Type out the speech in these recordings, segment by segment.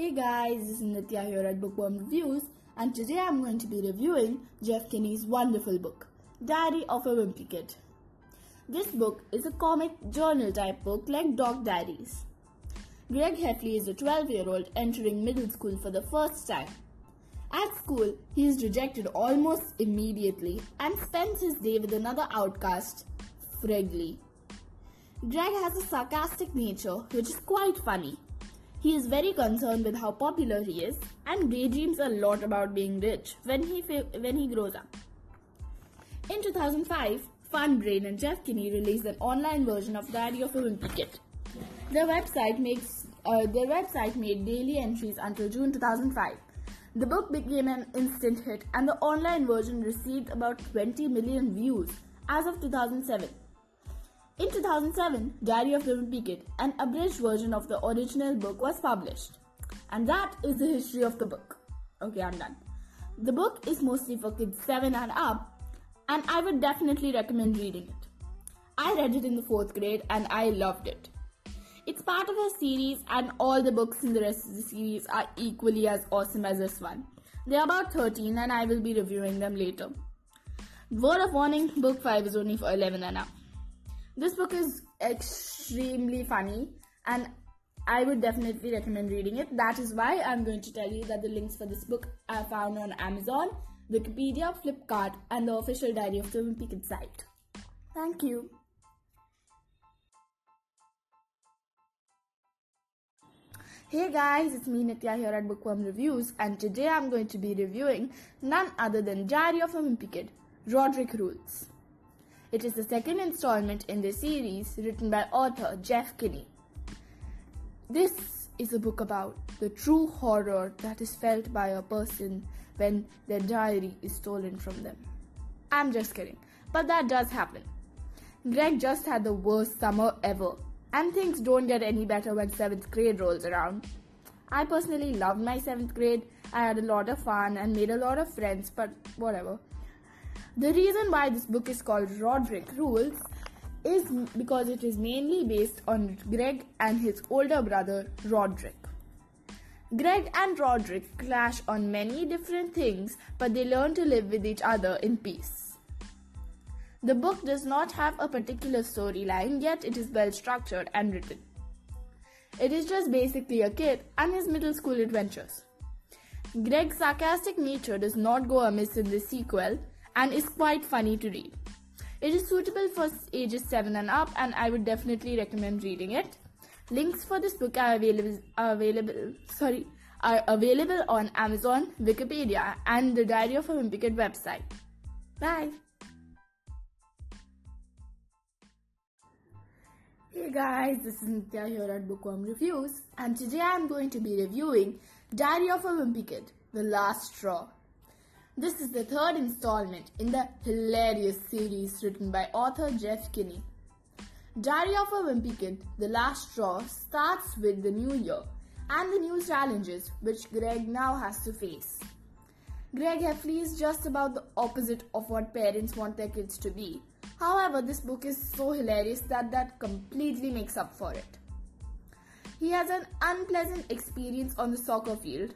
Hey guys, this is Nitya here at Bookworm Reviews and today I'm going to be reviewing Jeff Kinney's wonderful book, Diary of a Wimpy Kid. This book is a comic journal type book like Dog Diaries. Greg Heffley is a 12 year old entering middle school for the first time. At school, he is rejected almost immediately and spends his day with another outcast, Fregley. Greg has a sarcastic nature which is quite funny he is very concerned with how popular he is and daydreams a lot about being rich when he, when he grows up. In 2005, Funbrain and Jeff Kinney released an online version of Diary of a Wimpy Kid. Their website makes uh, their website made daily entries until June 2005. The book became an instant hit and the online version received about 20 million views as of 2007. In 2007, Diary of Wimpy Kid, an abridged version of the original book, was published. And that is the history of the book. Okay, I'm done. The book is mostly for kids 7 and up, and I would definitely recommend reading it. I read it in the 4th grade and I loved it. It's part of a series, and all the books in the rest of the series are equally as awesome as this one. They are about 13, and I will be reviewing them later. Word of warning book 5 is only for 11 and up. This book is extremely funny and I would definitely recommend reading it. That is why I'm going to tell you that the links for this book are found on Amazon, Wikipedia, Flipkart, and the official Diary of the Wimpy Kid site. Thank you. Hey guys, it's me Nitya here at Bookworm Reviews and today I'm going to be reviewing none other than Diary of a Wimpy Kid, Roderick Rules. It is the second installment in the series written by author Jeff Kinney. This is a book about the true horror that is felt by a person when their diary is stolen from them. I'm just kidding, but that does happen. Greg just had the worst summer ever, and things don't get any better when 7th grade rolls around. I personally loved my 7th grade. I had a lot of fun and made a lot of friends, but whatever. The reason why this book is called Roderick Rules is because it is mainly based on Greg and his older brother Roderick. Greg and Roderick clash on many different things, but they learn to live with each other in peace. The book does not have a particular storyline, yet it is well structured and written. It is just basically a kid and his middle school adventures. Greg's sarcastic nature does not go amiss in this sequel, and is quite funny to read. It is suitable for ages 7 and up and I would definitely recommend reading it. Links for this book are available are available sorry are available on Amazon, Wikipedia and the Diary of a Wimpy Kid website. Bye. Hey guys, this is Nitya here at Bookworm Reviews and today I am going to be reviewing Diary of a Wimpy Kid, The Last Straw. This is the third installment in the hilarious series written by author Jeff Kinney. Diary of a Wimpy Kid, The Last Straw starts with the new year and the new challenges which Greg now has to face. Greg Heffley is just about the opposite of what parents want their kids to be. However, this book is so hilarious that that completely makes up for it. He has an unpleasant experience on the soccer field.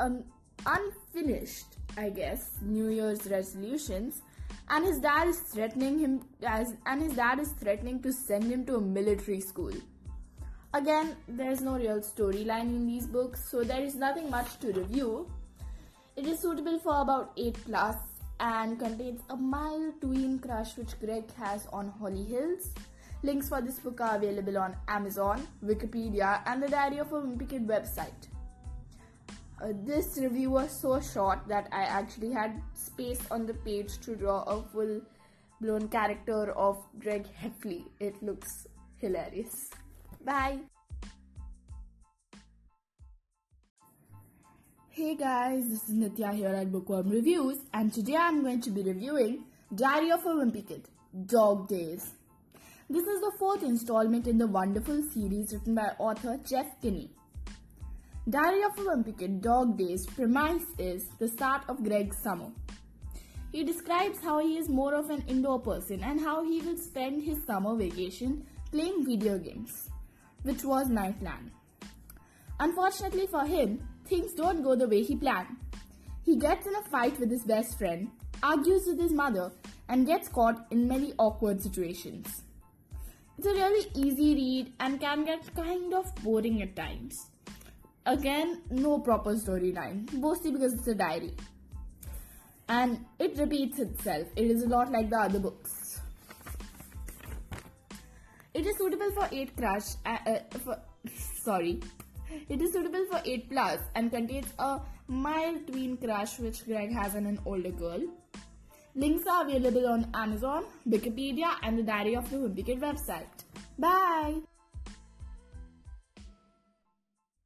Um, unfinished, I guess, New Year's resolutions, and his dad is threatening him as and his dad is threatening to send him to a military school. Again, there's no real storyline in these books, so there is nothing much to review. It is suitable for about 8 plus and contains a mild tween crush which Greg has on Holly Hills. Links for this book are available on Amazon, Wikipedia, and the Diary of a Wimpy Kid website. Uh, this review was so short that I actually had space on the page to draw a full blown character of Greg Heffley. It looks hilarious. Bye. Hey guys, this is Nitya here at Bookworm Reviews and today I'm going to be reviewing Diary of a Wimpy Kid, Dog Days. This is the fourth installment in the wonderful series written by author Jeff Kinney. Diary of a Wimpy Dog Days premise is the start of Greg's summer. He describes how he is more of an indoor person and how he will spend his summer vacation playing video games, which was my plan. Unfortunately for him, things don't go the way he planned. He gets in a fight with his best friend, argues with his mother, and gets caught in many awkward situations. It's a really easy read and can get kind of boring at times. Again, no proper storyline, mostly because it's a diary. And it repeats itself. It is a lot like the other books. It is suitable for 8 crush, uh, uh, for, sorry. It is suitable for 8 plus and contains a mild tween crush which Greg has on an older girl. Links are available on Amazon, Wikipedia and the Diary of the Wimpy website. Bye!